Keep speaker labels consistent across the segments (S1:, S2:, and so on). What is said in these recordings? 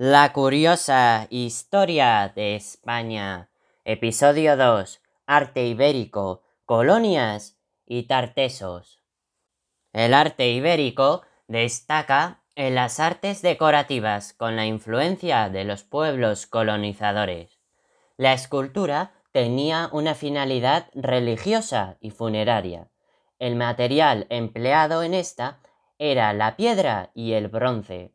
S1: La curiosa historia de España. Episodio 2. Arte ibérico, colonias y tartesos. El arte ibérico destaca en las artes decorativas con la influencia de los pueblos colonizadores. La escultura tenía una finalidad religiosa y funeraria. El material empleado en esta era la piedra y el bronce.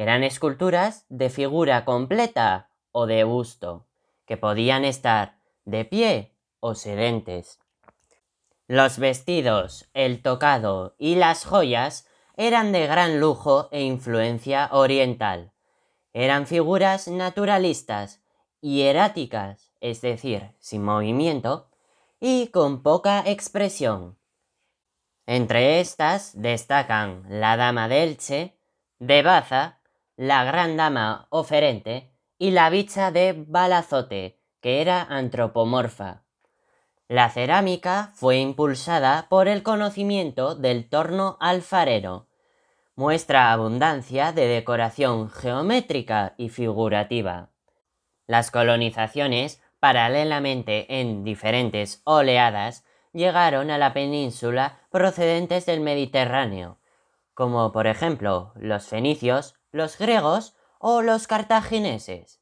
S1: Eran esculturas de figura completa o de busto, que podían estar de pie o sedentes. Los vestidos, el tocado y las joyas eran de gran lujo e influencia oriental. Eran figuras naturalistas, hieráticas, es decir, sin movimiento, y con poca expresión. Entre estas destacan la Dama de Elche, de Baza, la Gran Dama Oferente y la Bicha de Balazote, que era antropomorfa. La cerámica fue impulsada por el conocimiento del torno alfarero. Muestra abundancia de decoración geométrica y figurativa. Las colonizaciones, paralelamente en diferentes oleadas, llegaron a la península procedentes del Mediterráneo, como por ejemplo los fenicios, los griegos o los cartagineses.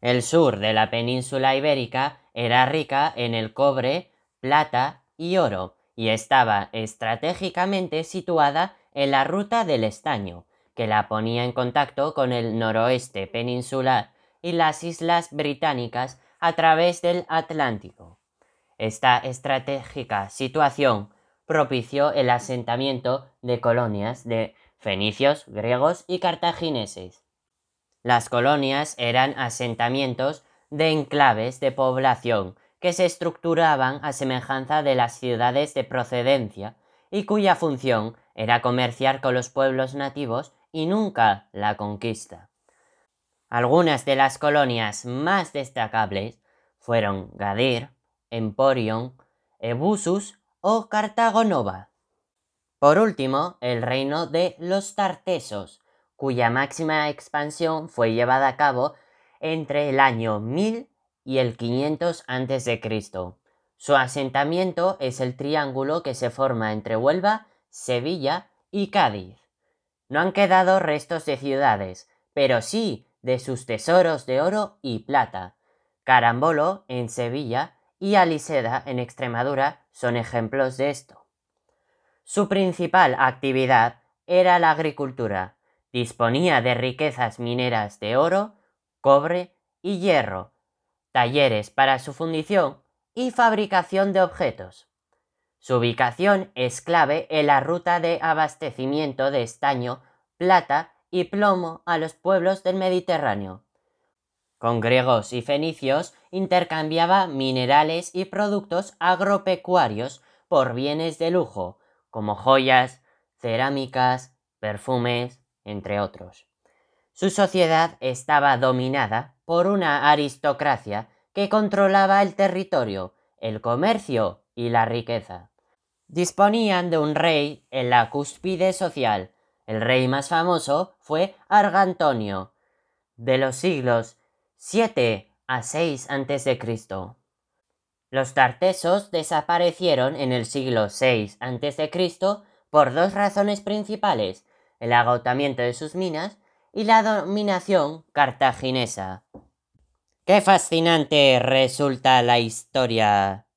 S1: El sur de la península ibérica era rica en el cobre, plata y oro, y estaba estratégicamente situada en la ruta del estaño, que la ponía en contacto con el noroeste peninsular y las islas británicas a través del Atlántico. Esta estratégica situación propició el asentamiento de colonias de fenicios, griegos y cartagineses. Las colonias eran asentamientos de enclaves de población que se estructuraban a semejanza de las ciudades de procedencia y cuya función era comerciar con los pueblos nativos y nunca la conquista. Algunas de las colonias más destacables fueron Gadir, Emporion, Ebusus o Cartago Nova. Por último, el reino de los Tartesos, cuya máxima expansión fue llevada a cabo entre el año 1000 y el 500 a.C. Su asentamiento es el triángulo que se forma entre Huelva, Sevilla y Cádiz. No han quedado restos de ciudades, pero sí de sus tesoros de oro y plata. Carambolo, en Sevilla, y Aliseda, en Extremadura, son ejemplos de esto. Su principal actividad era la agricultura. Disponía de riquezas mineras de oro, cobre y hierro, talleres para su fundición y fabricación de objetos. Su ubicación es clave en la ruta de abastecimiento de estaño, plata y plomo a los pueblos del Mediterráneo. Con griegos y fenicios intercambiaba minerales y productos agropecuarios por bienes de lujo, como joyas, cerámicas, perfumes, entre otros. Su sociedad estaba dominada por una aristocracia que controlaba el territorio, el comercio y la riqueza. Disponían de un rey en la cúspide social. El rey más famoso fue Argantonio, de los siglos 7 a 6 a.C. Los tartesos desaparecieron en el siglo VI a.C. por dos razones principales, el agotamiento de sus minas y la dominación cartaginesa. ¡Qué fascinante resulta la historia!